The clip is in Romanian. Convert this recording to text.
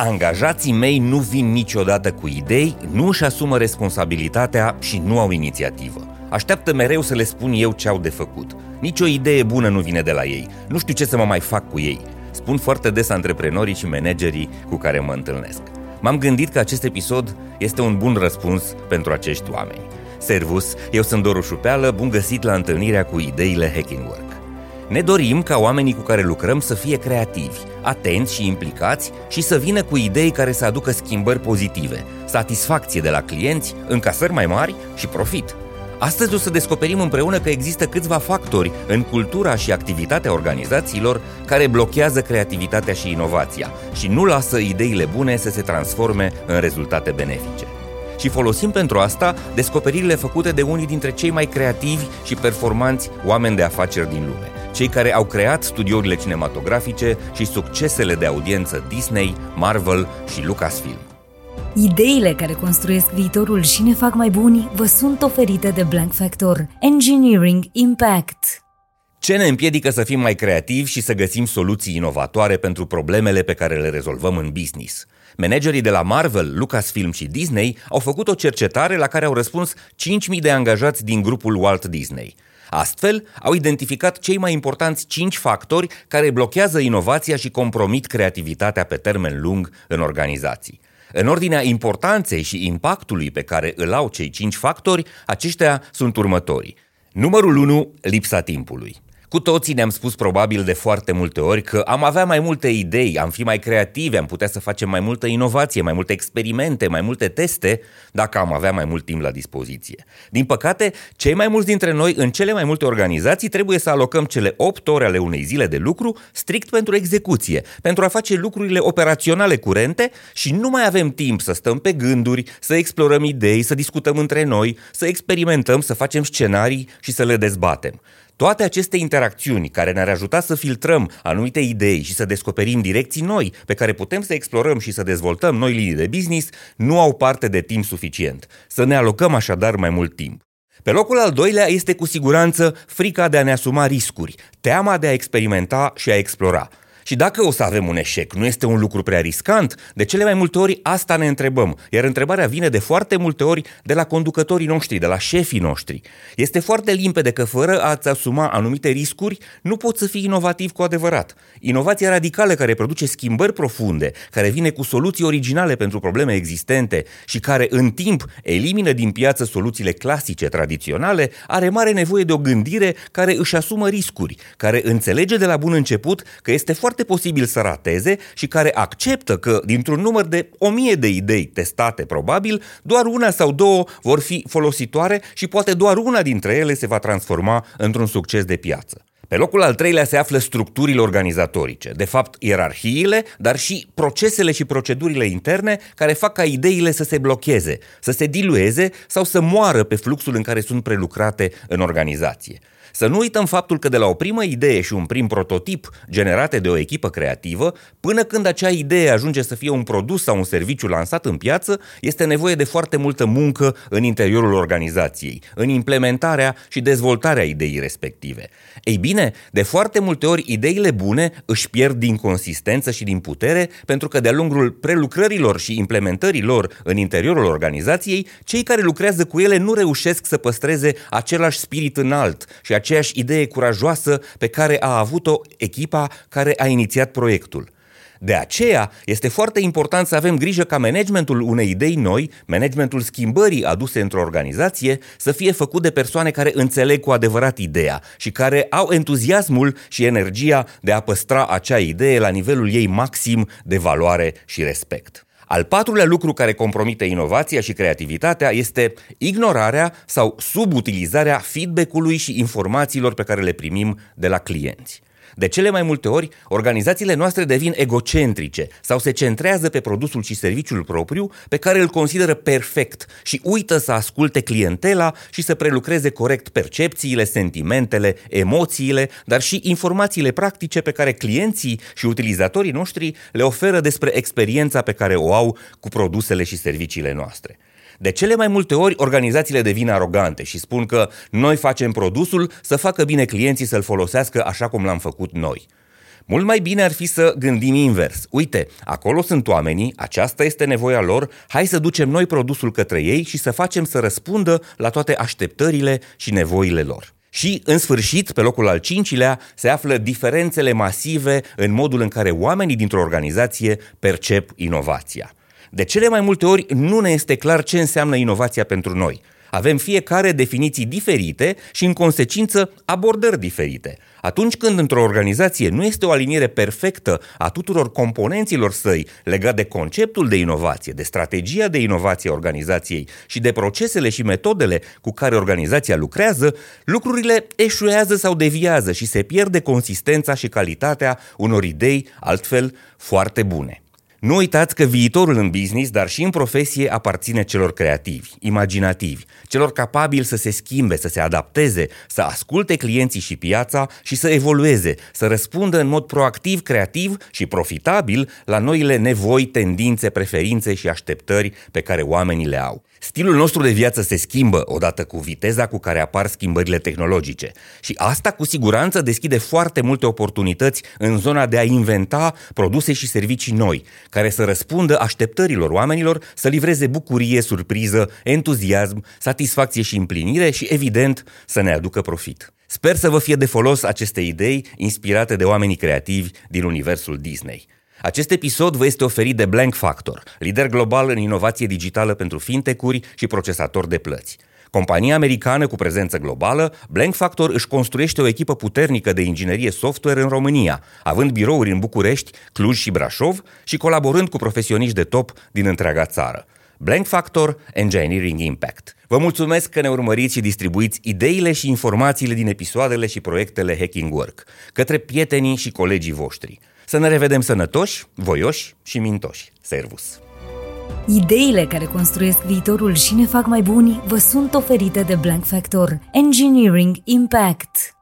Angajații mei nu vin niciodată cu idei, nu își asumă responsabilitatea și nu au inițiativă. Așteaptă mereu să le spun eu ce au de făcut. Nici o idee bună nu vine de la ei. Nu știu ce să mă mai fac cu ei. Spun foarte des antreprenorii și managerii cu care mă întâlnesc. M-am gândit că acest episod este un bun răspuns pentru acești oameni. Servus, eu sunt Doru Șupeală, bun găsit la întâlnirea cu ideile Hacking Work. Ne dorim ca oamenii cu care lucrăm să fie creativi, atenți și implicați și să vină cu idei care să aducă schimbări pozitive, satisfacție de la clienți, încasări mai mari și profit. Astăzi o să descoperim împreună că există câțiva factori în cultura și activitatea organizațiilor care blochează creativitatea și inovația și nu lasă ideile bune să se transforme în rezultate benefice și folosim pentru asta descoperirile făcute de unii dintre cei mai creativi și performanți oameni de afaceri din lume, cei care au creat studiourile cinematografice și succesele de audiență Disney, Marvel și Lucasfilm. Ideile care construiesc viitorul și ne fac mai buni vă sunt oferite de Blank Factor Engineering Impact. Ce ne împiedică să fim mai creativi și să găsim soluții inovatoare pentru problemele pe care le rezolvăm în business? Managerii de la Marvel, Lucasfilm și Disney au făcut o cercetare la care au răspuns 5.000 de angajați din grupul Walt Disney. Astfel, au identificat cei mai importanți 5 factori care blochează inovația și compromit creativitatea pe termen lung în organizații. În ordinea importanței și impactului pe care îl au cei 5 factori, aceștia sunt următorii. Numărul 1. Lipsa timpului. Cu toții ne-am spus probabil de foarte multe ori că am avea mai multe idei, am fi mai creativi, am putea să facem mai multă inovație, mai multe experimente, mai multe teste, dacă am avea mai mult timp la dispoziție. Din păcate, cei mai mulți dintre noi, în cele mai multe organizații, trebuie să alocăm cele 8 ore ale unei zile de lucru strict pentru execuție, pentru a face lucrurile operaționale curente și nu mai avem timp să stăm pe gânduri, să explorăm idei, să discutăm între noi, să experimentăm, să facem scenarii și să le dezbatem. Toate aceste interacțiuni care ne-ar ajuta să filtrăm anumite idei și să descoperim direcții noi pe care putem să explorăm și să dezvoltăm noi linii de business nu au parte de timp suficient. Să ne alocăm așadar mai mult timp. Pe locul al doilea este cu siguranță frica de a ne asuma riscuri, teama de a experimenta și a explora. Și dacă o să avem un eșec, nu este un lucru prea riscant? De cele mai multe ori asta ne întrebăm, iar întrebarea vine de foarte multe ori de la conducătorii noștri, de la șefii noștri. Este foarte limpede că fără a-ți asuma anumite riscuri, nu poți să fii inovativ cu adevărat. Inovația radicală care produce schimbări profunde, care vine cu soluții originale pentru probleme existente și care în timp elimină din piață soluțiile clasice, tradiționale, are mare nevoie de o gândire care își asumă riscuri, care înțelege de la bun început că este foarte foarte posibil să rateze și care acceptă că dintr-un număr de o mie de idei testate probabil, doar una sau două vor fi folositoare și poate doar una dintre ele se va transforma într-un succes de piață. Pe locul al treilea se află structurile organizatorice, de fapt ierarhiile, dar și procesele și procedurile interne care fac ca ideile să se blocheze, să se dilueze sau să moară pe fluxul în care sunt prelucrate în organizație. Să nu uităm faptul că de la o primă idee și un prim prototip generate de o echipă creativă, până când acea idee ajunge să fie un produs sau un serviciu lansat în piață, este nevoie de foarte multă muncă în interiorul organizației, în implementarea și dezvoltarea ideii respective. Ei bine, de foarte multe ori ideile bune își pierd din consistență și din putere pentru că de-a lungul prelucrărilor și implementării lor în interiorul organizației, cei care lucrează cu ele nu reușesc să păstreze același spirit înalt și aceeași idee curajoasă pe care a avut-o echipa care a inițiat proiectul. De aceea, este foarte important să avem grijă ca managementul unei idei noi, managementul schimbării aduse într-o organizație, să fie făcut de persoane care înțeleg cu adevărat ideea și care au entuziasmul și energia de a păstra acea idee la nivelul ei maxim de valoare și respect. Al patrulea lucru care compromite inovația și creativitatea este ignorarea sau subutilizarea feedback-ului și informațiilor pe care le primim de la clienți. De cele mai multe ori, organizațiile noastre devin egocentrice sau se centrează pe produsul și serviciul propriu pe care îl consideră perfect și uită să asculte clientela și să prelucreze corect percepțiile, sentimentele, emoțiile, dar și informațiile practice pe care clienții și utilizatorii noștri le oferă despre experiența pe care o au cu produsele și serviciile noastre. De cele mai multe ori, organizațiile devin arogante și spun că noi facem produsul să facă bine clienții să-l folosească așa cum l-am făcut noi. Mult mai bine ar fi să gândim invers. Uite, acolo sunt oamenii, aceasta este nevoia lor, hai să ducem noi produsul către ei și să facem să răspundă la toate așteptările și nevoile lor. Și, în sfârșit, pe locul al cincilea, se află diferențele masive în modul în care oamenii dintr-o organizație percep inovația. De cele mai multe ori nu ne este clar ce înseamnă inovația pentru noi. Avem fiecare definiții diferite și, în consecință, abordări diferite. Atunci când într-o organizație nu este o aliniere perfectă a tuturor componenților săi legat de conceptul de inovație, de strategia de inovație a organizației și de procesele și metodele cu care organizația lucrează, lucrurile eșuează sau deviază și se pierde consistența și calitatea unor idei altfel foarte bune. Nu uitați că viitorul în business, dar și în profesie, aparține celor creativi, imaginativi, celor capabili să se schimbe, să se adapteze, să asculte clienții și piața și să evolueze, să răspundă în mod proactiv, creativ și profitabil la noile nevoi, tendințe, preferințe și așteptări pe care oamenii le au. Stilul nostru de viață se schimbă odată cu viteza cu care apar schimbările tehnologice și asta cu siguranță deschide foarte multe oportunități în zona de a inventa produse și servicii noi, care să răspundă așteptărilor oamenilor, să livreze bucurie, surpriză, entuziasm, satisfacție și împlinire și, evident, să ne aducă profit. Sper să vă fie de folos aceste idei inspirate de oamenii creativi din universul Disney. Acest episod vă este oferit de Blank Factor, lider global în inovație digitală pentru fintech-uri și procesatori de plăți. Compania americană cu prezență globală, Blank Factor își construiește o echipă puternică de inginerie software în România, având birouri în București, Cluj și Brașov și colaborând cu profesioniști de top din întreaga țară. Blank Factor Engineering Impact. Vă mulțumesc că ne urmăriți și distribuiți ideile și informațiile din episoadele și proiectele Hacking Work către prietenii și colegii voștri. Să ne revedem sănătoși, voioși și mintoși. Servus! Ideile care construiesc viitorul și ne fac mai buni vă sunt oferite de Blank Factor Engineering Impact.